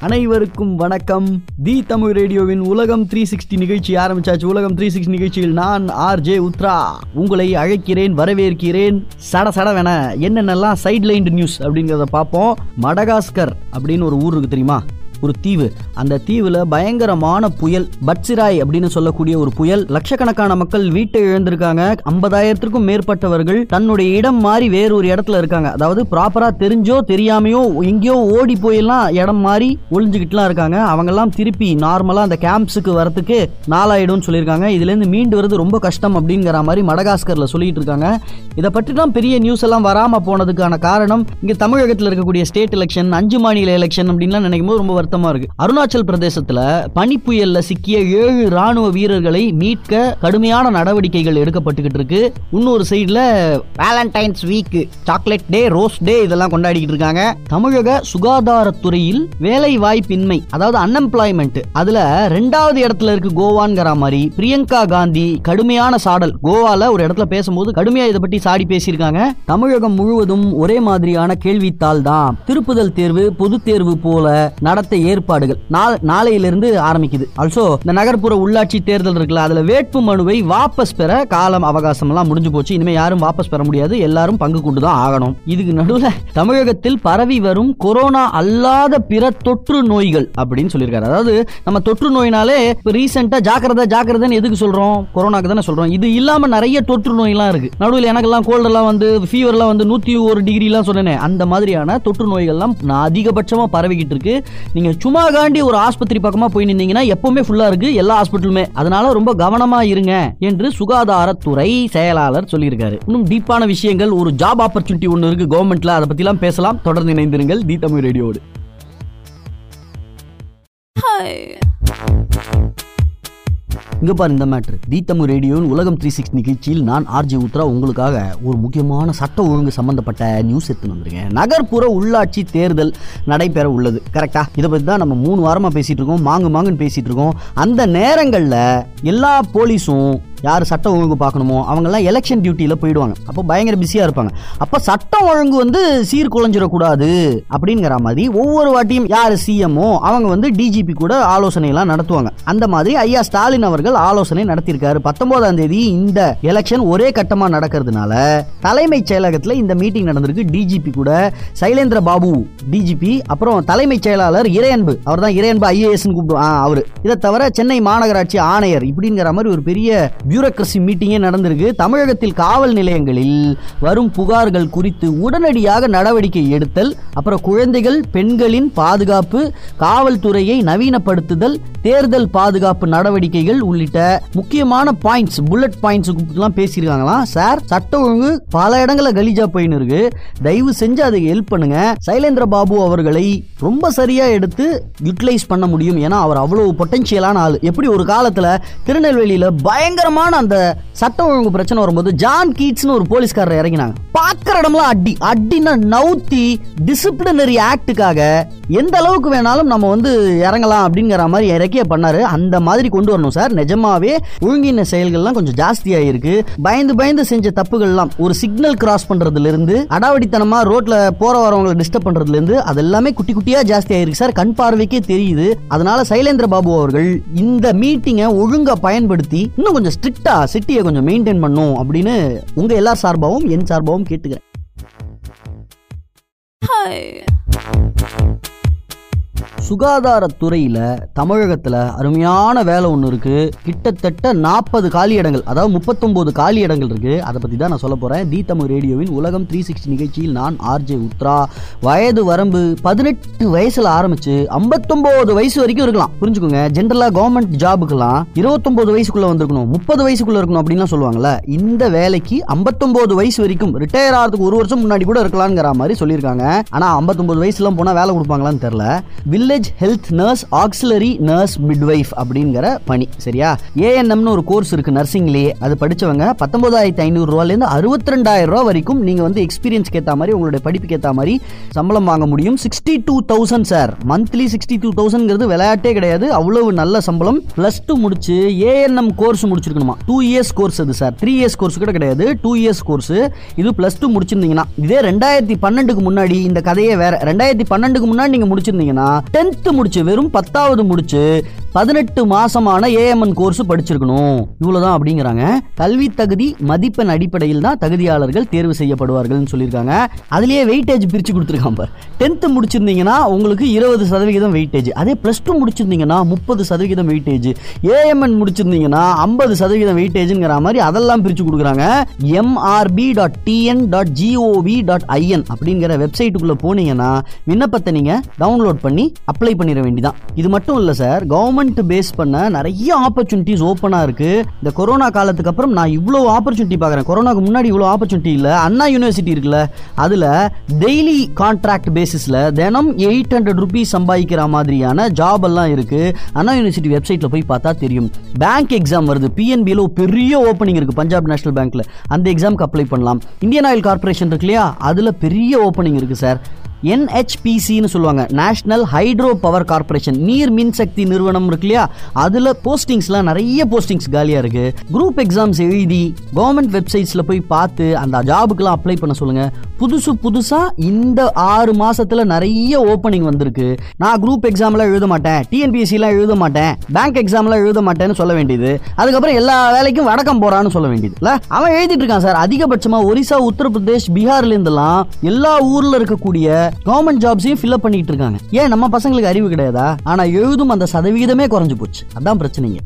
அனைவருக்கும் வணக்கம். தி தமிழ் ரேடியோவின் உலகம் த்ரீ சிக்ஸ்டி நிகழ்ச்சி ஆரம்பிச்சாச்சு. உலகம் த்ரீ சிக்ஸ்டி நிகழ்ச்சியில் நான் ஆர் ஜே உத்ரா. உங்களை அழைக்கிறேன் வரவேற்கிறேன். சட சடவென என்னென்னலாம் சைட்லைன்டு நியூஸ் அப்படிங்கிறத பார்ப்போம். மடகாஸ்கர் அப்படின்னு ஒரு ஊர் இருக்கு தெரியுமா? ஒரு தீவு. அந்த தீவுல பயங்கரமான புயல் பட்சிராய் அப்படின்னு சொல்லக்கூடிய ஒரு புயல். லட்சக்கணக்கான மக்கள் வீட்டை இழந்திருக்காங்க. ஐம்பதாயிரத்திற்கும் மேற்பட்டவர்கள் தன்னுடைய இடம் மாறி வேற ஒரு இடத்துல இருக்காங்க. அதாவது ப்ராப்பரா தெரிஞ்சோ தெரியாமையோ எங்கேயோ ஓடி போயெல்லாம் இடம் மாறி ஒளிஞ்சுக்கிட்டுலாம் இருக்காங்க. அவங்கெல்லாம் திருப்பி நார்மலா அந்த கேம்ப்ஸுக்கு வரத்துக்கு நாளாயிடும் சொல்லியிருக்காங்க. இதுல இருந்து மீண்டு வரது ரொம்ப கஷ்டம் அப்படிங்கிற மாதிரி மடகாஸ்கர்ல சொல்லிட்டு இருக்காங்க. இதை பற்றி தான் பெரிய நியூஸ் எல்லாம் வராம போனதுக்கான காரணம் இங்க தமிழகத்தில் இருக்கக்கூடிய ஸ்டேட் எலெக்ஷன் அஞ்சு மாநில எலெக்ஷன் அப்படின்லாம் நினைக்கும் போது ரொம்ப வருத்தமா இருக்கு. அருணாச்சல் பிரதேசத்துல பனிப்புயல்ல சிக்கிய ஏழு ராணுவ வீரர்களை மீட்க கடுமையான நடவடிக்கைகள் எடுக்கப்பட்டுக்கிட்டு இருக்கு. இன்னொரு சைடுல valentine's week chocolate day rose day இதெல்லாம் கொண்டாடிக்கிட்டு இருக்காங்க. தமிழக சுகாதாரத்துறையில் வேலை வாய்ப்பின்மை அதாவது அன்எம்ப்ளாய்மெண்ட் அதுல ரெண்டாவது இடத்துல இருக்கு கோவான்ங்கிற மாதிரி. பிரியங்கா காந்தி கடுமையான சாடல். கோவால ஒரு இடத்துல பேசும்போது கடுமையா இதை பற்றி சாடி பேசியிருக்காங்க. தமிழகம் முழுவதும் ஒரே மாதிரியான கேள்வித்தாள் தான். திருப்புதல் தேர்வு பொது தேர்வு போல நடத்த ஏற்பாடுகள். நாளையிலிருந்து ஆரம்பிக்குது. ஆல்சோ இந்த நகர்ப்புற உள்ளாட்சி தேர்தல் இருக்குல்ல அதுல வேட்பு மனுவை வாபஸ் பெற காலம் அவகாசம் எல்லாம் முடிஞ்சு போச்சு. இனிமே யாரும் வாபஸ் பெற முடியாது. எல்லாரும் பங்கு கொண்டு தான் ஆகணும். இதுக்கு நடுவுல தமிழகத்தில் பரவி வரும் கொரோனா அல்லாத பிற தொற்று நோய்கள் அப்படின்னு சொல்லியிருக்காரு. அதாவது நம்ம தொற்று நோயினாலே இப்போ ரீசெண்டா ஜாக்கிரதை ஜாக்கிரதைன்னு எதுக்கு சொல்றோம்? கொரோனாக்கு தானே சொல்றோம். இது இல்லாம நிறைய தொற்று நோய்லாம் இருக்கு. நடுவில் எனக்கெல்லாம் கோல்டெல்லாம் வந்து ஃபீவர்லாம் வந்து நூத்தி ஒரு டிகிரிலாம் சொன்னேனே. அந்த மாதிரியான தொற்று நோய்கள்லாம் நான் அதிகபட்சமா பரவிக்கிட்டு இருக்கு. நீங்க சும்மா காண்டி ஒரு ஆஸ்பத்திரி பக்கமா போய் நின்னீங்கன்னா எப்பவுமே ஃபுல்லா இருக்கு எல்லா ஹாஸ்பிட்டலுமே அதனால ரொம்ப கவனமா இருங்க என்று சுகாதாரத்துறை செயலாளர் சொல்லியிருக்காரு. இன்னும் டீப்பான விஷயங்கள் ஒரு ஜாப் ஆப்பர்ச்சுனிட்டி ஒன்று இருக்கு கவர்மெண்ட்ல அதை பத்திலாம் பேசலாம். தொடர்ந்து இணைந்திருங்கள் தி தமிழ் ரேடியோடு இங்க பாரு இந்த மேட்ரு தி தமிழ் உலகம் த்ரீ சிக்ஸ் நிகழ்ச்சியில் நான் ஆர்ஜி உத்ரா உங்களுக்காக ஒரு முக்கியமான சட்ட ஒழுங்கு சம்பந்தப்பட்ட நியூஸ் எடுத்துன்னு வந்திருக்கேன். நகர்ப்புற உள்ளாட்சி தேர்தல் நடைபெற உள்ளது. கரெக்டா இதை பத்தி தான் நம்ம மூணு வாரமா பேசிட்டு இருக்கோம். மாங்கு மாங்குன்னு பேசிட்டு இருக்கோம். அந்த நேரங்களில் எல்லா போலீஸும் யார் சட்டம் ஒழுங்கு பார்க்கணுமோ அவங்கெல்லாம் எலெக்ஷன் டியூட்டியில் போயிடுவாங்க. அப்போ பயங்கர பிஸியாக இருப்பாங்க. அப்போ சட்டம் ஒழுங்கு வந்து சீர்குலைஞ்சிடக்கூடாது அப்படிங்கிற மாதிரி ஒவ்வொரு வாட்டியும் யார் சிஎம்ஓ அவங்க வந்து டிஜிபி கூட ஆலோசனைலாம் நடத்துவாங்க. அந்த மாதிரி ஐயா ஸ்டாலின் அவர்கள் ஆலோசனை நடத்தியிருக்காரு. பத்தொன்பதாம் தேதி இந்த எலெக்ஷன் ஒரே கட்டமாக நடக்கிறதுனால தலைமைச் செயலகத்தில் இந்த மீட்டிங் நடந்திருக்கு. டிஜிபி கூட சைலேந்திர பாபு டிஜிபி அப்புறம் தலைமைச் செயலாளர் இறையன்பு அவர் தான் இறையன்பு ஐஏஎஸ்னு கூப்பிடுவோம் அவர். இதை தவிர சென்னை மாநகராட்சி ஆணையர் இப்படிங்கிற மாதிரி ஒரு பெரிய பியூரோக்ரசி மீட்டிங்கே நடந்திருக்கு. தமிழகத்தில் காவல் நிலையங்களில் வரும் புகார்கள் குறித்து உடனடியாக நடவடிக்கை எடுத்தல் அப்புறம் குழந்தைகள் பெண்களின் பாதுகாப்பு காவல்துறையை நவீனப்படுத்துதல் தேர்தல் பாதுகாப்பு நடவடிக்கைகள் உள்ளிட்ட முக்கியமான பாயிண்ட்ஸ் புல்லட் பாயிண்ட்ஸ் எல்லாம் பேசியிருக்காங்களாம் சார் சட்ட ஒழுங்கு பல இடங்களில் கலீஜா போயின்னு இருக்கு. தயவு செஞ்சு அதை ஹெல்ப் பண்ணுங்க. சைலேந்திர பாபு அவர்களை ரொம்ப சரியாக எடுத்து யூட்டிலைஸ் பண்ண முடியும். ஏன்னா அவர் அவ்வளோ பொட்டன்ஷியலான ஆள். எப்படி ஒரு காலத்தில் திருநெல்வேலியில் பயங்கரமாக பயங்கரமான அந்த சட்ட ஒழுங்கு பிரச்சனை வரும்போது ஜான் கீட்ஸ்னு ஒரு போலீஸ்காரர் இறங்கினாங்க பார்க்குற இடம்லாம் அடி. அடின்னா நவுத்தி டிசிப்ளினரி ஆக்டுக்காக எந்த அளவுக்கு வேணாலும் நம்ம வந்து இறங்கலாம் அப்படிங்கிற மாதிரி இறக்கிய பண்ணாரு. அந்த மாதிரி கொண்டு வரணும் சார். நிஜமாவே ஒழுங்கின செயல்கள்லாம் கொஞ்சம் ஜாஸ்தியாயிருக்கு. பயந்து பயந்து செஞ்ச தப்புகள்லாம் ஒரு சிக்னல் கிராஸ் பண்றதுல இருந்து அடாவடித்தனமா ரோட்ல போற வரவங்களை டிஸ்டர்ப் பண்றதுல இருந்து அது எல்லாமே குட்டி குட்டியா ஜாஸ்தி ஆயிருக்கு சார். கண் பார்வைக்கே தெரியுது. அதனால சைலேந்திர பாபு அவர்கள் இந்த மீட்டிங்கை ஒழுங்கா பயன்படுத்தி இன்னும் கொஞ்சம் ஸ்ட்ரிக்டா சிட்டியை கொஞ்சம் மெயின்டைன் பண்ணும் அப்படின்னு உங்க எல்லார் சார்பாகவும் என் சார்பாகவும் கேட்டுக்கிறேன். சுகாதாரத்துறையில் தமிழகத்தில் அருமையான வேலை ஒன்று இருக்குது கிட்டத்தட்ட நாற்பது காலி இடங்கள் அதாவது முப்பத்தொம்போது காலி இடங்கள் இருக்குது அதை பற்றி தான் நான் சொல்ல போகிறேன் தி தமிழ் ரேடியோவின் உலகம் த்ரீ சிக்ஸ்டி நிகழ்ச்சியில் நான் ஆர்ஜே உத்ரா. வயது வரம்பு பதினெட்டு வயசில் ஆரம்பித்து ஐம்பத்தொம்போது வயசு வரைக்கும் இருக்கலாம். புரிஞ்சுக்கோங்க. ஜென்ரலாக கவர்மெண்ட் ஜாபுக்கெல்லாம் இருபத்தொம்போது வயசுக்குள்ளே வந்திருக்கணும் முப்பது வயசுக்குள்ளே இருக்கணும் அப்படின்லாம் சொல்லுவாங்கல்ல. இந்த வேலைக்கு ஐம்பத்தொம்போது வயசு வரைக்கும் ரிட்டையர் ஆகிறதுக்கு ஒரு வருஷம் முன்னாடி கூட இருக்கலாங்கிற மாதிரி சொல்லியிருக்காங்க. ஆனால் ஐம்பத்தொம்போது வயசுலாம் போனால் வேலை கொடுப்பாங்களான்னு தெரில village health nurse auxiliary nurse midwife அப்படிங்கிற பணி சரியா? ஏஎன்எம்னு ஒரு கோர்ஸ் இருக்கு நர்சிங்லேயே அது படிச்சவங்க பத்தொன்பதாயிரத்தி ஐநூறு ரூபாயிலேருந்து அறுபத்தி ரெண்டாயிரம் ரூபா வரைக்கும் நீங்க வந்து எக்ஸ்பீரியன்ஸ்க்கு ஏற்ற மாதிரி உங்களுடைய படிப்புக்கு ஏற்ற மாதிரி சம்பளம் வாங்க முடியும். Sixty two thousand sir monthly sixty two தௌசண்ட்ங்கிறது விளையாட்டே கிடையாது. அவ்வளவு நல்ல சம்பளம். பிளஸ் டூ முடிச்சு ஏஎன்எம் கோர்ஸ் முடிச்சிருக்கணுமா? டூ இயர்ஸ் கோர்ஸ் அது சார் த்ரீ இயர்ஸ் கோர்ஸ் கூட கிடையாது. டூ இயர்ஸ் கோர்ஸ் இது பிளஸ் டூ முடிச்சிருந்தீங்கன்னா இதே ரெண்டாயிரத்தி பன்னெண்டுக்கு முன்னாடி இந்த கதையே வேற. ரெண்டாயிரத்தி பன்னெண்டுக்கு முன்னாடி நீங்க முடிச்சிருந்தீங்கன்னா டென்த்து முடிச்சு வெறும் பத்தாவது முடிச்சு பதினெட்டு மாசமான ஏஎம்என் கோர்ஸ் படிச்சிருக்கணும். இவ்வளவுதான் அப்படிங்கிறாங்க. கல்வி தகுதி மதிப்பெண் அடிப்படையில் தான் தகுதியாளர்கள் தேர்வு செய்யப்படுவார்கள்னு சொல்லியிருக்காங்க. அதுலயே வெயிட்டேஜ் பிரிச்சு கொடுத்துருக்காங்க பார். டென்த் முடிச்சிருந்தீங்கன்னா உங்களுக்கு இருபது சதவிகிதம் வெயிட்டேஜ் அதே பிளஸ் டூ முடிச்சிருந்தீங்கன்னா முப்பது சதவிகிதம் வெயிட்டேஜ் ஏஎம்என் முடிச்சிருந்தீங்கன்னா ஐம்பது சதவீதம் வெயிட்டேஜ்ங்கிற மாதிரி அதெல்லாம் பிரிச்சு கொடுக்குறாங்க. MRB dot TN dot GOV dot IN அப்படிங்கிற வெப்சைட்டுக்குள்ள போனீங்கன்னா விண்ணப்பத்தை நீங்க டவுன்லோட் பண்ணி அப்ளை பண்ணிட வேண்டிதான். இது மட்டும் இல்ல சார் கவர்மெண்ட் பேஸ் பண்ண நிறைய ஆப்பர்ச்சுனிட்டிஸ் ஓப்பனாக இருக்குது இந்த கொரோனா காலத்துக்கு அப்புறம் நான் இவ்வளோ ஆப்பர்ச்சுனிட்டி பார்க்குறேன். கொரோனாக்கு முன்னாடி இவ்வளோ ஆப்பர்ச்சுனிட்டி இல்லை. அண்ணா யூனிவர்சிட்டி இருக்குல்ல அதில் டெய்லி கான்ட்ராக்ட் பேசிஸில் தினம் எயிட் ஹண்ட்ரட் ருபீஸ் சம்பாதிக்கிற மாதிரியான ஜாப் எல்லாம் இருக்குது அண்ணா யூனிவர்சிட்டி வெப்சைட்டில் போய் பார்த்தா தெரியும். பேங்க் எக்ஸாம் வருது. பிஎன்பியில் பெரிய ஓப்பனிங் இருக்குது பஞ்சாப் நேஷனல் பேங்க்கில் அந்த எக்ஸாமுக்கு அப்ளை பண்ணலாம். இந்தியன் ஆயில் கார்பரேஷன் இருக்கு இல்லையா? அதில் பெரிய ஓப்பனிங் இருக்குது சார் என்ஹெச்பிசின்னு சொல்லுவாங்க. நேஷனல் ஹைட்ரோ பவர் கார்பரேஷன் நீர் மின்சக்தி நிறுவனம் இருக்கு இல்லையா? அதுல போஸ்டிங்ஸ்லாம் நிறைய போஸ்டிங்ஸ் காலியா இருக்கு. குரூப் எக்ஸாம்ஸ் எழுதி கவர்மெண்ட் வெப்சைட்ஸ்ல போய் பார்த்து அந்த ஜாபுக்கெலாம் அப்ளை பண்ண சொல்லுங்க. புதுசு புதுசா இந்த ஆறு மாசத்துல நிறைய ஓப்பனிங் வந்திருக்கு. நான் குரூப் எக்ஸாம்லாம் எழுத மாட்டேன். டிஎன்பிஎஸ்சிலாம் எழுத மாட்டேன். பேங்க் எக்ஸாம்லாம் எழுத மாட்டேன்னு சொல்ல வேண்டியது. அதுக்கப்புறம் எல்லா வேலைக்கும் வடக்கம் போறான்னு சொல்ல வேண்டியது. இல்லை? அவன் எழுதிட்டு இருக்கான் சார். அதிகபட்சமா ஒரிசா உத்தரப்பிரதேஷ் பீகார்ல இருந்தெல்லாம் எல்லா ஊர்ல இருக்கக்கூடிய கவர்மெண்ட் ஜாப்ஸையும் ஃபில்அப் பண்ணிட்டு இருக்காங்க. ஏன்? நம்ம பசங்களுக்கு அறிவு கிடையாதா? ஆனா எழுதும் அந்த சதவீதமே குறைஞ்சு போச்சு. அதான் பிரச்சனைங்க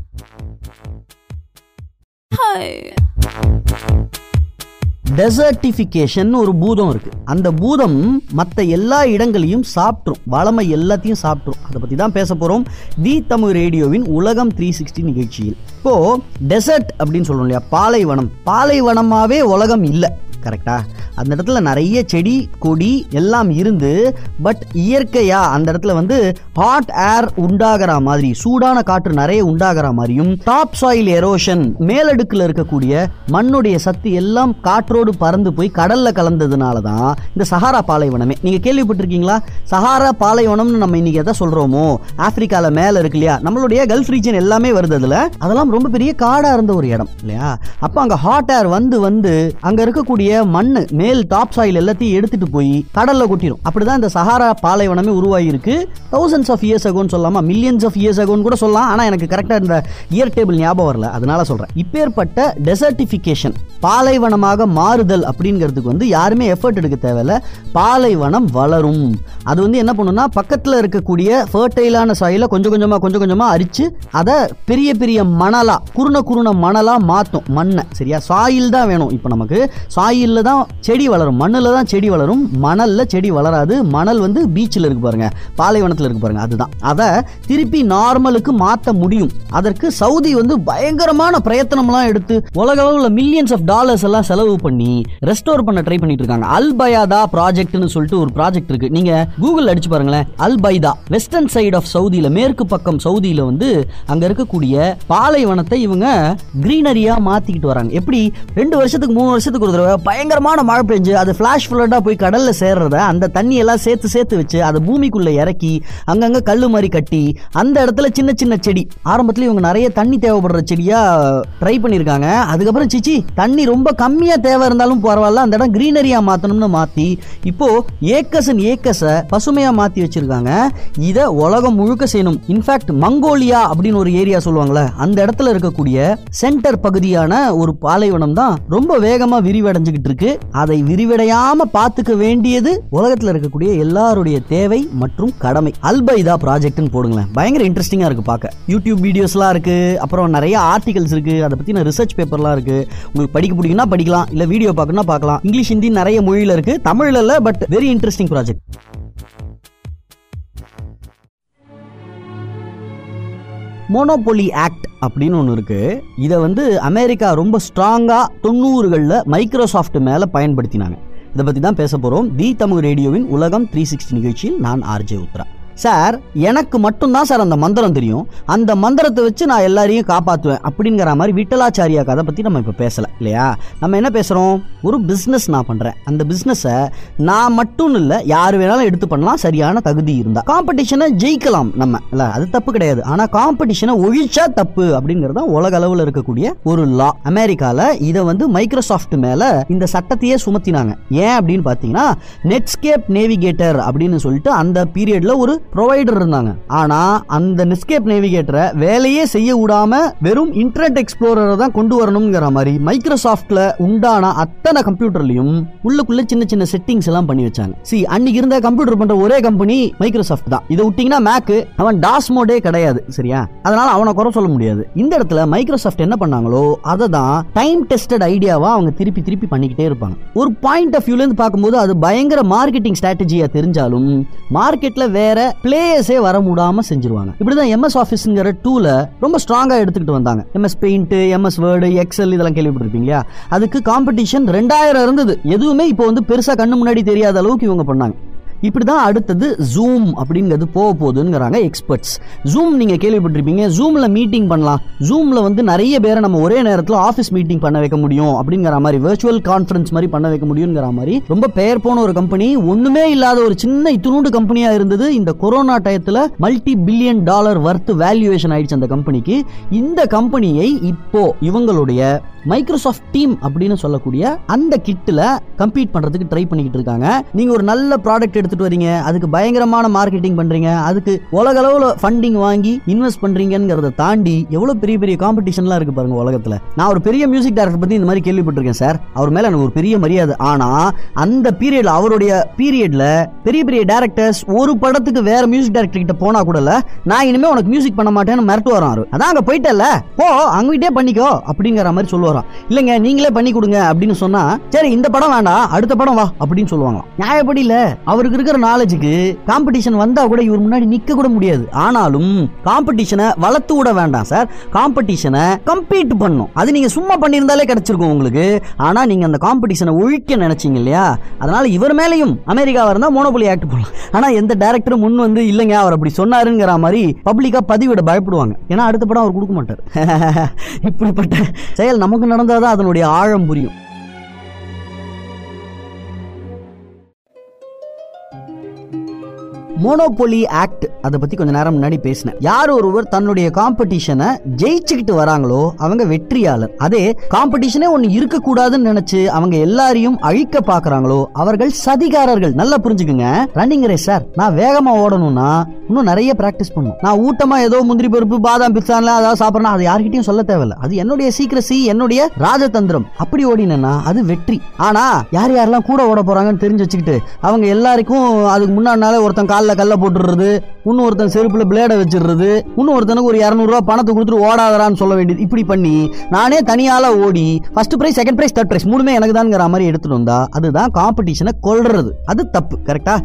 டெசர்டிஃபிகேஷன் ஒரு பூதம் இருக்கு. அந்த பூதம் மற்ற எல்லா இடங்களையும் சாப்பிட்ரும். வளமை எல்லாத்தையும் சாப்பிட்ரும். அதை பத்தி தான் பேச போறோம். தி தமிழ் ரேடியோவின் உலகம் த்ரீ சிக்ஸ்டி நிகழ்ச்சியில். இப்போ டெசர்ட் அப்படின்னு சொல்லணும் இல்லையா? பாலைவனம். பாலைவனமாவே உலகம் இல்லை. கரெக்டாக அந்த இடத்துல நிறைய செடி கொடி எல்லாம் இருந்து பட் இயற்கையாக அந்த இடத்துல வந்து ஹாட் ஏர் உண்டாகிற மாதிரி சூடான காற்று நிறைய உண்டாகிற மாதிரியும் டாப் சாயில் எரோஷன் மேலடுக்கில் இருக்கக்கூடிய மண்ணுடைய சத்து எல்லாம் காற்றோடு பறந்து போய் கடலில் கலந்ததுனால தான் இந்த சஹாரா பாலைவனமே. நீங்கள் கேள்விப்பட்டிருக்கீங்களா? சஹாரா பாலைவனம்னு நம்ம இன்னைக்கு எதை சொல்கிறோமோ ஆஃப்ரிக்காவில் மேலே இருக்கு இல்லையா? நம்மளுடைய கல்ஃப் ரீஜன் எல்லாமே வருது அதில். அதெல்லாம் ரொம்ப பெரிய காடாக இருந்த ஒரு இடம் இல்லையா? அப்போ அங்கே ஹாட் ஏர் வந்து வந்து அங்கே இருக்கக்கூடிய மண்ணு மேல் டாப் சாயில் எல்லாத்தையும் எடுத்துட்டு போய் கடல்ல கொட்டிடும் அப்படிதான் இந்த சஹாரா பாலைவனமே உருவாகி இருக்கு தௌசண்ட்ஸ் ஆஃப் இயர்ஸ் அகோன்னு சொல்லாமா மில்லியன்ஸ் ஆஃப் இயர்ஸ் அகோன்னு கூட சொல்லலாம். ஆனா எனக்கு கரெக்டா இந்த இயர் டேபிள் ஞாபகம் வரல. அதனால சொல்றேன். இப்பேற்பட்ட டெசர்டிபிகேஷன் பாலைவனமாக மாறுதல் அப்படிங்கிறதுக்கு வந்து யாருமே எஃபர்ட் எடுக்க தேவையில்ல. பாலைவனம் வளரும். அது வந்து என்ன பண்ணுன்னா பக்கத்துல இருக்கக்கூடிய ஃபர்டைலான சாயில கொஞ்சம் கொஞ்சமா கொஞ்சம் கொஞ்சமா அரிச்சு அதை பெரிய பெரிய மணலா குறுன குறுன மணலா மாத்தும். மண்ணை. சரியா? சாயில் தான் வேணும். இப்போ நமக்கு சாயில் சாயில்ல தான் செடி வளரும். மண்ணில் தான் செடி வளரும். மணலில் செடி வளராது. மணல் வந்து பீச்சில் இருக்கு பாருங்க. பாலைவனத்தில் இருக்கு பாருங்க. அதுதான். அதை திருப்பி நார்மலுக்கு மாற்ற முடியும். அதற்கு சவுதி வந்து பயங்கரமான பிரயத்தனம்லாம் எடுத்து உலக அளவில் மில்லியன்ஸ் ஆஃப் டாலர்ஸ் எல்லாம் செலவு பண்ணி ரெஸ்டோர் பண்ண ட்ரை பண்ணிட்டு இருக்காங்க. அல் பயாதா ப்ராஜெக்ட்னு சொல்லிட்டு ஒரு ப்ராஜெக்ட் இருக்கு. நீங்க கூகுள் அடிச்சு பாருங்களேன். Al Baida western side of சவுதியில மேற்கு பக்கம் சவுதியில வந்து அங்க இருக்கக்கூடிய பாலைவனத்தை இவங்க கிரீனரியா மாத்திக்கிட்டு வராங்க. எப்படி? ரெண்டு வருஷத்துக்கு மூணு வருஷத்துக்கு ஒரு தடவை பயங்கரமான மழை பெஞ்சு அது ஃபிளாஷ் ஃபுல்லட்டாக போய் கடலில் சேர்றத அந்த தண்ணி எல்லாம் சேர்த்து சேர்த்து வச்சு அதை பூமிக்குள்ளே இறக்கி அங்கங்கே கல் மாதிரி கட்டி அந்த இடத்துல சின்ன சின்ன செடி. ஆரம்பத்தில் இவங்க நிறைய தண்ணி தேவைப்படுற செடியாக ட்ரை பண்ணியிருக்காங்க. அதுக்கப்புறம் சிச்சி தண்ணி ரொம்ப கம்மியாக தேவை இருந்தாலும் பரவாயில்ல அந்த இடம் க்ரீனரியாக மாற்றணும்னு மாற்றி இப்போ ஏக்கஸ் ஏக்கஸை பசுமையாக மாற்றி வச்சிருக்காங்க. இதை உலகம் முழுக்க செய்யணும். இன்ஃபேக்ட் மங்கோலியா அப்படின்னு ஒரு ஏரியா சொல்லுவாங்கல்ல அந்த இடத்துல இருக்கக்கூடிய சென்டர் பகுதியான ஒரு பாலைவனம் தான் ரொம்ப வேகமாக விரிவடைஞ்சுக்கிட்டு இருக்கு அதை விரிவடையாம பார்த்துக்க வேண்டியது உலகத்துல இருக்கக்கூடிய எல்லாருடைய தேவை மற்றும் கடமை. அல்பைதா ப்ராஜெக்ட்னு போடுங்களேன். பயங்கர இன்ட்ரெஸ்டிங்காக இருக்கு பார்க்க யூடியூப் வீடியோஸ்லாம் இருக்கு. அப்புறம் நிறைய ஆர்டிகல்ஸ் இருக்கு. அதை பத்தின ரிசர்ச் பேப்பர்லாம் இருக்கு. உங்களுக்கு படிக்க பிடிக்கும்னா படிக்கலாம். இல்ல வீடியோ பார்க்கணும்னா பார்க்கலாம். இங்கிலீஷ் ஹிந்தி நிறைய மொழியில இருக்கு. தமிழ்ல இல்ல but very interesting project monopoly act அப்படின்னு ஒன்று இருக்குது இதை வந்து அமெரிக்கா ரொம்ப ஸ்ட்ராங்காக தொண்ணூறுகளில் மைக்ரோசாஃப்ட் மேலே பயன்படுத்தினாங்க. இதை பற்றி தான் பேச போகிறோம் தி தமிழ் ரேடியோவின் உலகம் த்ரீ சிக்ஸ்டி நிகழ்ச்சியில் நான் ஆர்ஜே உத்ரா சார் எனக்கு மட்டும்தான் சார் அந்த மந்திரம் தெரியும். அந்த மந்திரத்தை வச்சு நான் எல்லாரையும் காப்பாற்றுவேன் அப்படிங்கிற மாதிரி விட்டலாச்சாரியா கதை பற்றி நம்ம இப்போ பேசலை இல்லையா? நம்ம என்ன பேசுகிறோம் ஒரு பிஸ்னஸ் நான் பண்ணுறேன் அந்த பிஸ்னஸை நான் மட்டும் இல்லை யார் வேணாலும் எடுத்து பண்ணலாம் சரியான தகுதி இருந்தால் காம்படிஷனை ஜெயிக்கலாம் நம்ம இல்லை அது தப்பு கிடையாது. ஆனால் காம்படிஷனை ஒழிச்சா தப்பு அப்படிங்கிறது தான் உலக அளவில் இருக்கக்கூடிய ஒரு லா அமெரிக்காவில் இதை வந்து மைக்ரோசாஃப்ட் மேலே இந்த சட்டத்தையே சுமத்தினாங்க. ஏன் அப்படின்னு பார்த்தீங்கன்னா நெட்ஸ்கேப் நேவிகேட்டர் அப்படின்னு சொல்லிட்டு அந்த பீரியடில் ஒரு ப்ரொவைடர் இருந்தாங்க. ஆனா அந்த நெஸ்கேப் நேவிகேட்டரை வேலையே செய்ய விடாம வெறும் இன்டர்நெட் எக்ஸ்ப்ளோரரை தான் கொண்டு வரணுங்கிற மாதிரி மைக்ரோசாஃப்ட்ல உண்டான அத்தனை கம்ப்யூட்டர்லயும் உள்ளுக்குள்ள சின்ன சின்ன செட்டிங்ஸ் எல்லாம் பண்ணி வச்சாங்க. சி அன்னைக்கு இருந்த கம்ப்யூட்டர் பண்ற ஒரே கம்பெனி மைக்ரோசாஃப்ட் தான். இதை விட்டீங்கன்னா மேக் அவன் டாஸ் மோடே கிடையாது சரியா? அதனால அவனை குறை சொல்ல முடியாது. இந்த இடத்துல மைக்ரோசாஃப்ட் என்ன பண்ணாங்களோ அதை தான் டைம் டெஸ்டட் ஐடியாவா அவங்க திருப்பி திருப்பி பண்ணிக்கிட்டே இருப்பாங்க. ஒரு பாயிண்ட் ஆஃப் வியூல இருந்து பார்க்கும்போது அது பயங்கர மார்க்கெட்டிங் ஸ்ட்ராட்டஜியா தெரிஞ்சாலும் மார்க்கெட்ல வேற பிளேயர்ஸே வர முடியாம செஞ்சிருவாங்க. இப்படிதான் எம்எஸ் ஆஃபீஸ்ங்கிற டூல ரொம்ப ஸ்ட்ராங்கா எடுத்துக்கிட்டு வந்தாங்க. MS Paint MS Word Excel இதெல்லாம் கேள்விப்பட்டிருப்பீங்க இல்லையா? அதுக்கு காம்படிஷன் ரெண்டாயிரம் இருந்தது. எதுவுமே இப்போ வந்து பெருசா கண்ணு முன்னாடி தெரியாத அளவுக்கு இவங்க பண்ணாங்க. இப்படி தான் அடுத்தது ஜூம் அப்படிங்கிறது போக போகுதுங்கிறாங்க எக்ஸ்பர்ட்ஸ் ஜூம் நீங்கள் கேள்விப்பட்டிருப்பீங்க ஜூமில் மீட்டிங் பண்ணலாம். ஜூமில் வந்து நிறைய பேரை நம்ம ஒரே நேரத்தில் ஆஃபீஸ் மீட்டிங் பண்ண வைக்க முடியும் அப்படிங்கிற மாதிரி வெர்ச்சுவல் கான்ஃபரன்ஸ் மாதிரி பண்ண வைக்க முடியுங்கிற மாதிரி ரொம்ப பெயர் போன ஒரு கம்பெனி ஒன்றுமே இல்லாத ஒரு சின்ன இத்தினூண்டு கம்பெனியாக இருந்தது. இந்த கொரோனா டயத்தில் multi billion dollar worth valuation ஆயிடுச்சு அந்த கம்பெனிக்கு இந்த கம்பெனியை இப்போ இவங்களுடைய மைக்ரோசாஃப்ட் டீம் அப்படின்னு சொல்லக்கூடிய அந்த கிட்டில் கம்பீட் பண்ணுறதுக்கு ட்ரை பண்ணிக்கிட்டு இருக்காங்க. நீங்கள் ஒரு நல்ல ப்ராடக்ட் எடுத்து எடுத்துட்டு வரீங்க. அதுக்கு பயங்கரமான மார்க்கெட்டிங் பண்றீங்க. அதுக்கு உலக அளவுல ஃபண்டிங் வாங்கி இன்வெஸ்ட் பண்றீங்கிறத தாண்டி எவ்வளவு பெரிய பெரிய காம்படிஷன்லாம் இருக்கு பாருங்க உலகத்தில். நான் ஒரு பெரிய மியூசிக் டைரக்டர் பத்தி இந்த மாதிரி கேள்விப்பட்டிருக்கேன் சார் அவர் மேல எனக்கு ஒரு பெரிய மரியாதை. ஆனா அந்த பீரியட்ல அவருடைய பீரியட்ல பெரிய பெரிய டேரக்டர்ஸ் ஒரு படத்துக்கு வேற மியூசிக் டைரக்டர் கிட்ட போனா கூட நான் இனிமே உனக்கு மியூசிக் பண்ண மாட்டேன்னு மிரட்டு வரான் அவரு. அதான் அங்க போயிட்டல போ அங்கிட்டே பண்ணிக்கோ அப்படிங்கிற மாதிரி சொல்லுவாராம். இல்லைங்க நீங்களே பண்ணி கொடுங்க அப்படின்னு சொன்னா சரி இந்த படம் வேண்டாம் அடுத்த படம் வா அப்படின்னு சொல்லுவாங்க நியாயப்படி இல்ல. அவருக்கு இருக்கிற நாலேஜுக்கு காம்படிஷன் வந்தா கூட இவர் முன்னாடி நிக்க கூட முடியாது. ஆனாலும் காம்படிஷனை வளர்த்து விட வேண்டாம் சார் காம்படிஷனை கம்பீட் பண்ணும். அது நீங்க சும்மா பண்ணியிருந்தாலே கிடைச்சிருக்கும் உங்களுக்கு. ஆனா நீங்க அந்த காம்படிஷனை ஒழிக்க நினைச்சீங்க இல்லையா? அதனால இவர் மேலேயும் அமெரிக்காவாக இருந்தா மோனோபொலி ஆக்ட் போடலாம் ஆனா எந்த டேரக்டரும் முன் வந்து இல்லைங்க அவர் அப்படி சொன்னாருங்கிற மாதிரி பப்ளிக்கா பதிவிட பயப்படுவாங்க. ஏன்னா அடுத்த படம் அவர் கொடுக்க மாட்டார். இப்படிப்பட்ட செயல் நமக்கு நடந்தாதான் அதனுடைய ஆழம் புரியும். மோனோபொலி ஆக்ட் அதை பத்தி கொஞ்ச நேரம் முன்னாடி பேசினேன். யார் ஒருவர் தன்னுடைய காம்படிஷனை ஜெயிச்சுக்கிட்டு வராங்களோ அவங்க வெற்றியாளர். அதே காம்படிஷனே ஒன்னு இருக்க கூடாதுன்னு நினைச்சு அவங்க எல்லாரையும் அழிக்க பாக்குறாங்களோ அவர்கள் சதிகாரர்கள். நல்லா புரிஞ்சுக்குங்க. ரன்னிங் ரேஸ் சார் நான் வேகமா ஓடணும்னா இன்னும் நிறைய பிராக்டிஸ் பண்ணும். நான் ஊட்டமா ஏதோ முந்திரி பருப்பு பாதாம் பிஸ்தான்ல அதாவது சாப்பிடணும் அது யார்கிட்டயும் சொல்ல தேவையில்ல. அது என்னுடைய சீக்கிரசி என்னுடைய ராஜதந்திரம். அப்படி ஓடினேன்னா அது வெற்றி. ஆனா யார் யாரெல்லாம் கூட ஓட போறாங்கன்னு தெரிஞ்சு வச்சுக்கிட்டு அவங்க எல்லாருக்கும் அதுக்கு முன்னாடினால ஒருத்தன் காலில் கல்லை போட்டுடுறது இன்னும் ஒருத்தன் செருப்பில் பிளேடை வச்சிடுறது இன்னும் ஒருத்தனுக்கு ஒரு இரநூறுவா பணத்தை கொடுத்துட்டு ஓடாதரான்னு சொல்ல வேண்டியது. இப்படி பண்ணி நானே தனியால் ஓடி first prize second prize third prize மூணுமே எனக்கு தான்ங்கிற மாதிரி எடுத்துகிட்டு வந்தா அதுதான் காம்படிஷனை கொள்றது அது தப்பு கரெக்டா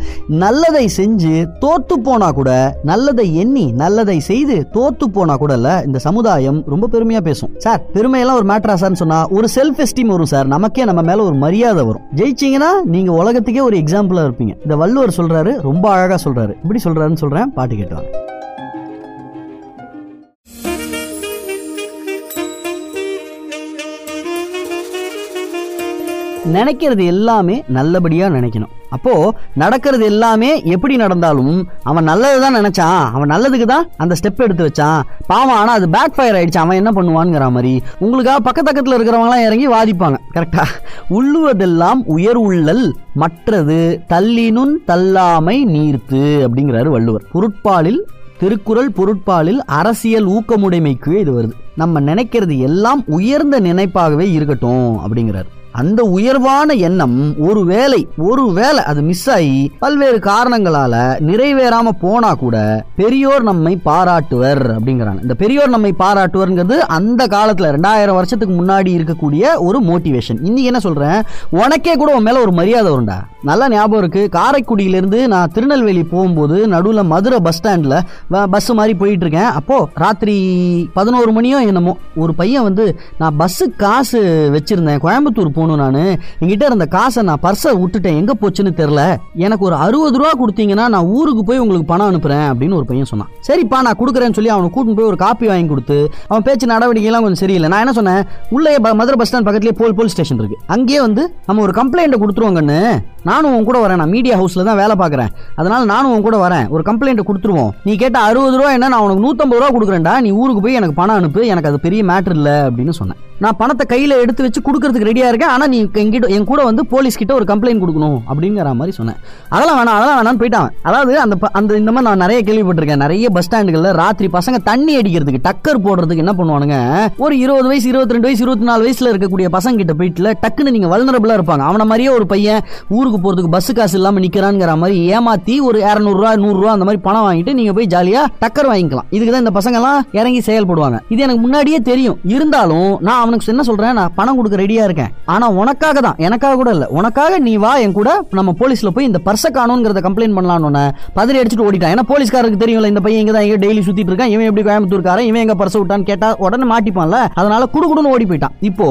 நல்லதை செஞ்சு தோத்து போனா கூட நல்லதை எண்ணி நல்லதை செய்து தோத்து போனா கூட இல்ல இந்த சமுதாயம் ரொம்ப பெருமையா பேசும். சார் பெருமையெல்லாம் ஒரு மேட்ரா சார்னு சொன்னா ஒரு செல்ஃப் எஸ்டீம் வரும் சார். நமக்கே நம்ம மேல ஒரு மரியாதை வரும். ஜெயிச்சிங்கன்னா நீங்க உலகத்துக்கே ஒரு எக்ஸாம்பிளா இருப்பீங்க. இந்த வள்ளுவர் சொல்றாரு ரொம்ப அழகா சொல்றாரு. இப்படி சொல்றாருன்னு சொல்றேன் பாட்டு கேட்டுவாங்க நினைக்கிறது எல்லாமே நல்லபடியா நினைக்கணும். அப்போது நடக்கிறது எல்லாமே எப்படி நடந்தாலும் அவன் நல்லது தான் நினச்சான். அவன் நல்லதுக்கு தான் அந்த ஸ்டெப் எடுத்து வச்சான். பாவம் ஆனால் அது பேக் ஃபயர் ஆகிடுச்சு அவன் என்ன பண்ணுவான்ங்கிற மாதிரி. உங்களுக்காக பக்கத்தக்கத்தில் இருக்கிறவங்களாம் இறங்கி வாதிப்பாங்க. கரெக்டாக உள்ளுவதெல்லாம் உயர் உள்ளல் மற்றது தள்ளினுன் தள்ளாமை நீர்த்து அப்படிங்கிறாரு வள்ளுவர். பொருட்பாலில் திருக்குறள் பொருட்பாலில் அரசியல் ஊக்கமுடைமைக்கு இது வருது. நம்ம நினைக்கிறது எல்லாம் உயர்ந்த நினைப்பாகவே இருக்கட்டும் அப்படிங்கிறார். அந்த உயர்வான எண்ணம் ஒரு வேலை ஒரு வேலை அது மிஸ் ஆகி பல்வேறு காரணங்களால நிறைவேறாம போனா கூட பெரியோர் நம்மை பாராட்டுவர் அப்படிங்கிறாங்க. இந்த பெரியோர் நம்மை பாராட்டுவர்ங்கிறது அந்த காலத்துல ரெண்டாயிரம் வருஷத்துக்கு முன்னாடி இருக்கக்கூடிய ஒரு மோட்டிவேஷன் இன்னைக்கு என்ன சொல்றேன்? உனக்கே கூட உன் மேல ஒரு மரியாதை வரும்டா. நல்லா ஞாபகம் இருக்கு. காரைக்குடியிலிருந்து நான் திருநெல்வேலி போகும்போது நடுவில் மதுரை பஸ் ஸ்டாண்ட்ல பஸ் மாதிரி போயிட்டு இருக்கேன் அப்போ ராத்திரி பதினோரு மணியோ என்னமோ ஒரு பையன் வந்து நான் பஸ்ஸு காசு வச்சிருந்தேன். கோயம்புத்தூர் போகணும் நான். என்கிட்ட இருந்த காசை நான் பர்ஸை விட்டுட்டேன். எங்கே போச்சுன்னு தெரில எனக்கு ஒரு அறுபது ரூபா கொடுத்தீங்கன்னா நான் ஊருக்கு போய் உங்களுக்கு பணம் அனுப்புறேன் அப்படின்னு ஒரு பையன் சொன்னான். சரிப்பா நான் கொடுக்குறேன்னு சொல்லி அவனை கூட்டின்னு போய் ஒரு காப்பி வாங்கி கொடுத்து அவன் பேச்சு நடவடிக்கைலாம் கொஞ்சம் சரியில்லை. நான் என்ன சொன்னேன்? உள்ளே மதுரை பஸ் ஸ்டாண்ட் பக்கத்துலேயே போல் போலீஸ் ஸ்டேஷன் இருக்கு. அங்கேயே வந்து நம்ம ஒரு கம்ப்ளைண்ட்டை கொடுத்துருவோங்கன்னு. நானும் உன் கூட வரேன். நான் மீடியா ஹவுஸில் தான் வேலை பார்க்குறேன். அதனால நானும் உன் கூட வரேன். ஒரு கம்ப்ளைண்ட்டை கொடுத்துருவோம். நீ கேட்ட அறுபது ரூபா என்ன நான் உனக்கு நூற்றம்பது ரூபா கொடுக்குறேன்டா. நீ ஊருக்கு போய் எனக்கு பணம் அனுப்பு. எனக்கு அது பெரிய மேட்ரு இல்லை அப்படின்னு சொன்னேன். நான் பணத்தை கையில் எடுத்து வச்சு கொடுக்கறதுக்கு ரெடியாக இருக்கேன். ஆனால் நீ எங்கிட்ட என் கூட வந்து போலீஸ் கிட்ட ஒரு கம்ப்ளைண்ட் கொடுக்கணும் அப்படிங்கிற மாதிரி சொன்னேன். அதெல்லாம் வேணாம் அதெல்லாம் வேணாம்னு போயிட்டான் அதாவது அந்த ப- அந்த இந்த மாதிரி நான் நிறைய கேள்விப்பட்டிருக்கேன். நிறைய பஸ் ஸ்டாண்டுகளில் ராத்திரி பசங்க தண்ணி அடிக்கிறதுக்கு டக்கர் போடுறதுக்கு என்ன பண்ணுவானுங்க? ஒரு இருபது வயசு இருபத்தி ரெண்டு வயசு இருபத்தி நாலு வயசில் இருக்கக்கூடிய பசங்க கிட்ட போயிட்டுல டக்குன்னு நீங்கள் வல்னரபுளாக இருப்பாங்க. அவனை மாதிரியே ஒரு பையன் ஊருக்கு போகிறதுக்கு பஸ் காசு இல்லாமல் நிற்கிறான்ங்கிற மாதிரி ஏமாத்தி ஒரு இரநூறுவா நூறுரூவா அந்த மாதிரி பணம் வாங்கிட்டு நீங்கள் போய் ஜாலியாக டக்கர் வாங்கிக்கலாம். இதுக்கு தான் இந்த பசங்கெல்லாம் இறங்கி செயல்படுவாங்க. இது எனக்கு முன்னாடியே தெரியும். இருந்தாலும் நான் அவனுக்கு என்ன சொல்றேன்? நான் பணம் கொடுக்க ரெடியா இருக்கேன். ஆனா உனக்காக தான். எனக்காக கூட இல்ல. உனக்காக நீ வா என் கூட நம்ம போலீஸ்ல போய் இந்த பர்ச காணுங்கிறத கம்ப்ளைண்ட் பண்ணலாம்னு பதறி அடிச்சுட்டு ஓடிட்டான். ஏன்னா போலீஸ்காரருக்கு தெரியும்ல இந்த பையன் இங்க தான் எங்க டெய்லி சுத்திட்டு இருக்கான். இவன் எப்படி கோயம்புத்தூர்காரன்? இவன் எங்க பர்ச விட்டான்னு கேட்டா உடனே மாட்டிப்பான்ல. அதனால குடுகுடுன்னு ஓடி போயிட்டான். இப்போ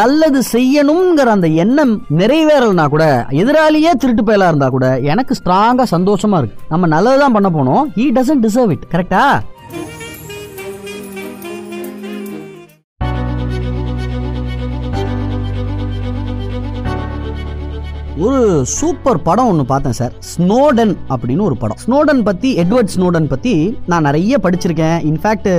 நல்லது செய்யணுங்கிற அந்த எண்ணம் நிறைவேறலனா கூட எதிராளியே திருட்டு பயலா இருந்தா கூட எனக்கு ஸ்ட்ராங்கா சந்தோஷமா இருக்கு. நம்ம நல்லதுதான் பண்ண போனோம். He டசன்ட் டிசர்வ் இட் கரெக்டா ஒரு சூப்பர் படம் ஒன்று பார்த்தேன் சார். ஸ்னோடன் அப்படின்னு ஒரு படம். ஸ்னோடன் பற்றி எட்வர்ட் ஸ்னோடன் பற்றி நான் நிறைய படிச்சிருக்கேன். இன்ஃபேக்ட்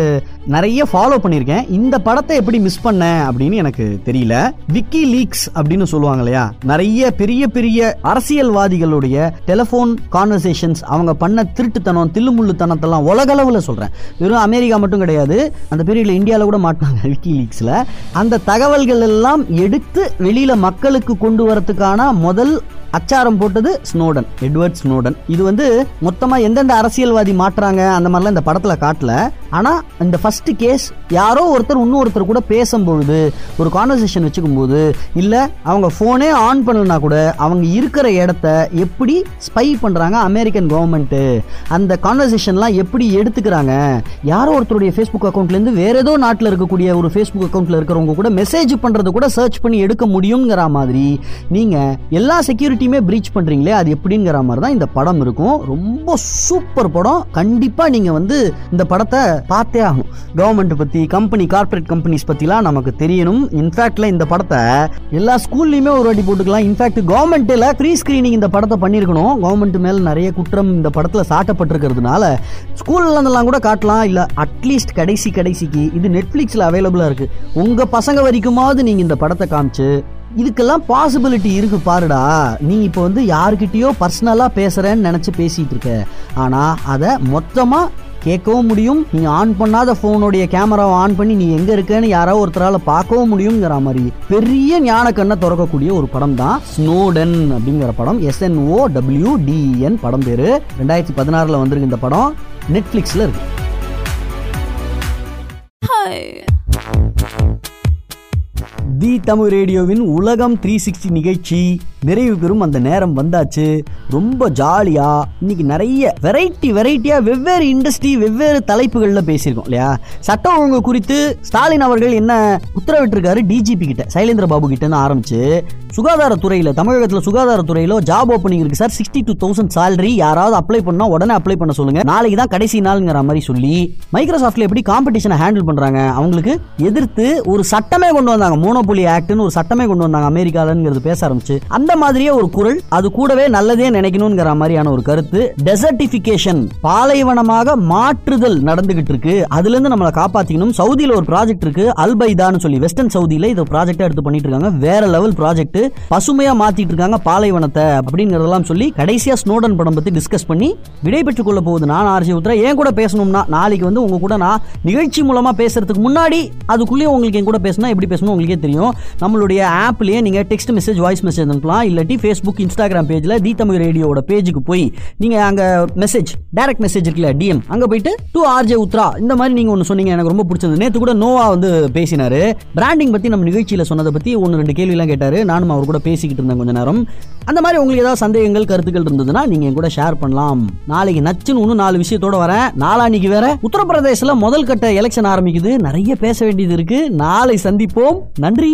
நிறைய ஃபாலோ பண்ணியிருக்கேன். இந்த படத்தை எப்படி மிஸ் பண்ண அப்படின்னு எனக்கு தெரியல. விக்கி லீக்ஸ் அப்படின்னு சொல்லுவாங்க இல்லையா? நிறைய பெரிய பெரிய அரசியல்வாதிகளுடைய டெலிஃபோன் கான்வர்சேஷன்ஸ் அவங்க பண்ண திருட்டுத்தனம் தில்லுமுள்ளுத்தனத்தெல்லாம் உலகளவில் சொல்கிறேன் வெறும் அமெரிக்கா மட்டும் கிடையாது அந்த பீரியடில் இந்தியாவில் கூட மாட்டினாங்க விக்கி லீக்ஸில் அந்த தகவல்கள் எல்லாம் எடுத்து வெளியில் மக்களுக்கு கொண்டு வரதுக்கான முதல் அச்சாரம் போட்டது ஸ்னோடன் எட்வர்ட் ஸ்னோடன் இது வந்து மொத்தமா எந்தெந்த அரசியல்வாதி மாற்றாங்க அந்த மாதிரிலாம் இந்த படத்துல காட்டல. ஆனா இந்த ஃபர்ஸ்ட் கேஸ் யாரோ ஒருத்தர் இன்னொருத்தர் கூட பேசும்பொழுது ஒரு கான்வர்சேஷன் வச்சுக்கும் போது இல்ல அவங்க போனே ஆன் பண்ணலனா கூட அவங்க இருக்கிற இடத்த எப்படி ஸ்பை பண்றாங்க அமெரிக்கன் கவர்மெண்ட் அந்த கான்வர்சேஷன்லாம் எப்படி எடுத்துக்கிறாங்க? யாரோ ஒருத்தருடைய ஃபேஸ்புக் அக்கௌண்ட்ல இருந்து வேற ஏதோ நாட்டில் இருக்கக்கூடிய ஒரு ஃபேஸ்புக் அக்கௌண்ட்ல இருக்கிறவங்க கூட மெசேஜ் பண்றது கூட சர்ச் பண்ணி எடுக்க முடியுங்கிற மாதிரி நீங்க எல்லா செக்யூரிட்டி எல்லாத்தையுமே ப்ரீச் பண்றீங்களே அது எப்படிங்கிற மாதிரி தான் இந்த படம் இருக்கும். ரொம்ப சூப்பர் படம். கண்டிப்பா நீங்க வந்து இந்த படத்தை பார்த்தே ஆகும் கவர்மெண்ட் பத்தி கம்பெனி கார்ப்பரேட் கம்பெனிஸ் பத்திலாம் நமக்கு தெரியணும். இன்ஃபேக்ட்ல இந்த படத்தை எல்லா ஸ்கூல்லையுமே ஒரு வாட்டி போட்டுக்கலாம். இன்ஃபேக்ட் கவர்மெண்ட்ல ப்ரீ ஸ்கிரீனிங் இந்த படத்தை பண்ணியிருக்கணும். கவர்மெண்ட் மேல நிறைய குற்றம் இந்த படத்துல சாட்டப்பட்டிருக்கிறதுனால ஸ்கூல்ல இருந்தெல்லாம் கூட காட்டலாம். இல்ல அட்லீஸ்ட் கடைசி கடைசிக்கு இது நெட்ஃபிளிக்ஸ்ல அவைலபிளா இருக்கு. உங்க பசங்க வரைக்குமாவது நீங்க இந்த படத்தை காமிச்சு இதுக்கெல்லாம் பாசிபிலிட்டி இருக்கு பாருடா. நீ இப்போ வந்து யாருக்கிட்டயோ பர்சனலா பேசுறேன்னு நினைச்சு பேசிட்டு இருக்க. ஆனா அதை மொத்தமா கேட்கவும் முடியும். நீ ஆன் பண்ணாத ஃபோனுடைய கேமராவை ஆன் பண்ணி நீ எங்கே இருக்கேன்னு யாரோ ஒருத்தரால் பார்க்கவும் முடியுங்கிற மாதிரி பெரிய ஞான கண்ணை திறக்கக்கூடிய ஒரு படம் தான் ஸ்னோடன் அப்படிங்கிற படம். எஸ்என்ஓ டபிள்யூ டிஎன் படம் பேர். ரெண்டாயிரத்தி பதினாறில் வந்திருக்கு இந்த படம். நெட்ஃப்ளிக்ஸில் இருக்கு. தி தமிழ் ரேடியோவின் உலகம் த்ரீ சிக்ஸ்டி நிகழ்ச்சி. நிறைவு பெறும் அந்த நேரம் வந்தாச்சு. ரொம்ப ஜாலியாக இன்னைக்கு நிறைய வெரைட்டி வெரைட்டியாக வெவ்வேறு இண்டஸ்ட்ரி வெவ்வேறு தலைப்புகளில் பேசியிருக்கோம் இல்லையா? சட்டம் ஒழுங்கு குறித்து ஸ்டாலின் அவர்கள் என்ன உத்தரவிட்டிருக்காரு டிஜிபி கிட்ட சைலேந்திர பாபு கிட்ட ஆரம்பிச்சு சுகாதாரத்துறையில் தமிழகத்தில் சுகாதாரத்துறையில் ஜாப் ஓப்பனிங் இருக்கு sir sixty two thousand salary யாராவது அப்ளை பண்ணால் உடனே அப்ளை பண்ண சொல்லுங்க. நாளைக்கு தான் கடைசி நாளுங்கிற மாதிரி சொல்லி மைக்ரோசாஃப்ட்ல எப்படி காம்படிஷனை ஹேண்டில் பண்றாங்க அவங்களுக்கு எதிர்த்து ஒரு சட்டமே கொண்டு வந்தாங்க மோனோபொலி ஆக்ட்னு ஒரு சட்டமே கொண்டு வந்தாங்க அமெரிக்காலங்கிறது பேச ஆரம்பிச்சு அந்த மாதிரியே ஒரு குரல் அது கூடவே நல்லதே நினைக்கணுங்கிற மாதிரியான ஒரு கருத்து டெசர்டிபிகேஷன் பாலைவனமாக மாற்றுதல் நடந்துகிட்டு இருக்கு. அதுல இருந்து நம்மளை காப்பாத்திக்கணும். சவுதியில ஒரு ப்ராஜெக்ட் இருக்கு அல்பைதான்னு சொல்லி வெஸ்டர்ன் சவுதியில இது ப்ராஜெக்டா எடுத்து பண்ணிட்டு இருக்காங்க. வேற லெவல் ப்ராஜெக்ட் பசுமையா மாத்திட்டு இருக்காங்க பாலைவனத்தை அப்படிங்கறதெல்லாம் சொல்லி கடைசியா ஸ்னோடன் படம் பத்தி டிஸ்கஸ் பண்ணி விடை பெற்றுக் கொள்ள போகுது நான் ஆர்ஜி உத்தரா ஏன் கூட பேசணும்னா நாளைக்கு வந்து உங்க கூட நான் நிகழ்ச்சி மூலமா பேசுறதுக்கு முன்னாடி அதுக்குள்ளேயே உங்களுக்கு என் கூட பேசணும் எப்படி பேசணும் உங்களுக்கே தெரியும். நம்மளுடைய ஆப்லயே நீங்க டெக்ஸ்ட் மெசேஜ் வாய்ஸ் மெசேஜ் அனுப்பலாம். இல்லாட்டி ஃபேஸ்புக் இன்ஸ்டாகிராம் பேஜ்ல தி தமிழ் ரேடியோட பேஜுக்கு போய் நீங்க அங்க மெசேஜ் டைரக்ட் மெசேஜ் இருக்குல்ல டிஎம் அங்கே போயிட்டு டு ஆர்ஜே உத்ரா இந்த மாதிரி நீங்க ஒன்று சொன்னீங்க எனக்கு ரொம்ப பிடிச்சது நேற்று கூட நோவா வந்து பேசினார். பிராண்டிங் பற்றி நம்ம நிகழ்ச்சியில சொன்னதை பற்றி ஒன்று ரெண்டு கேள்விலாம் கேட்டார். நானும் அவர் கூட பேசிக்கிட்டு இருந்தேன் கொஞ்ச நேரம். அந்த மாதிரி உங்களுக்கு ஏதாவது சந்தேகங்கள் கருத்துக்கள் இருந்ததுன்னா நீங்கள் என் கூட ஷேர் பண்ணலாம். நாளைக்கு நச்சுன்னு ஒன்று நாலு விஷயத்தோட வரேன். நாளான்னைக்கு வேற உத்தரப்பிரதேசில் முதல் கட்ட எலெக்ஷன் ஆரம்பிக்குது. நிறைய பேச வேண்டியது இருக்கு. நாளை சந்திப்போம். நன்றி.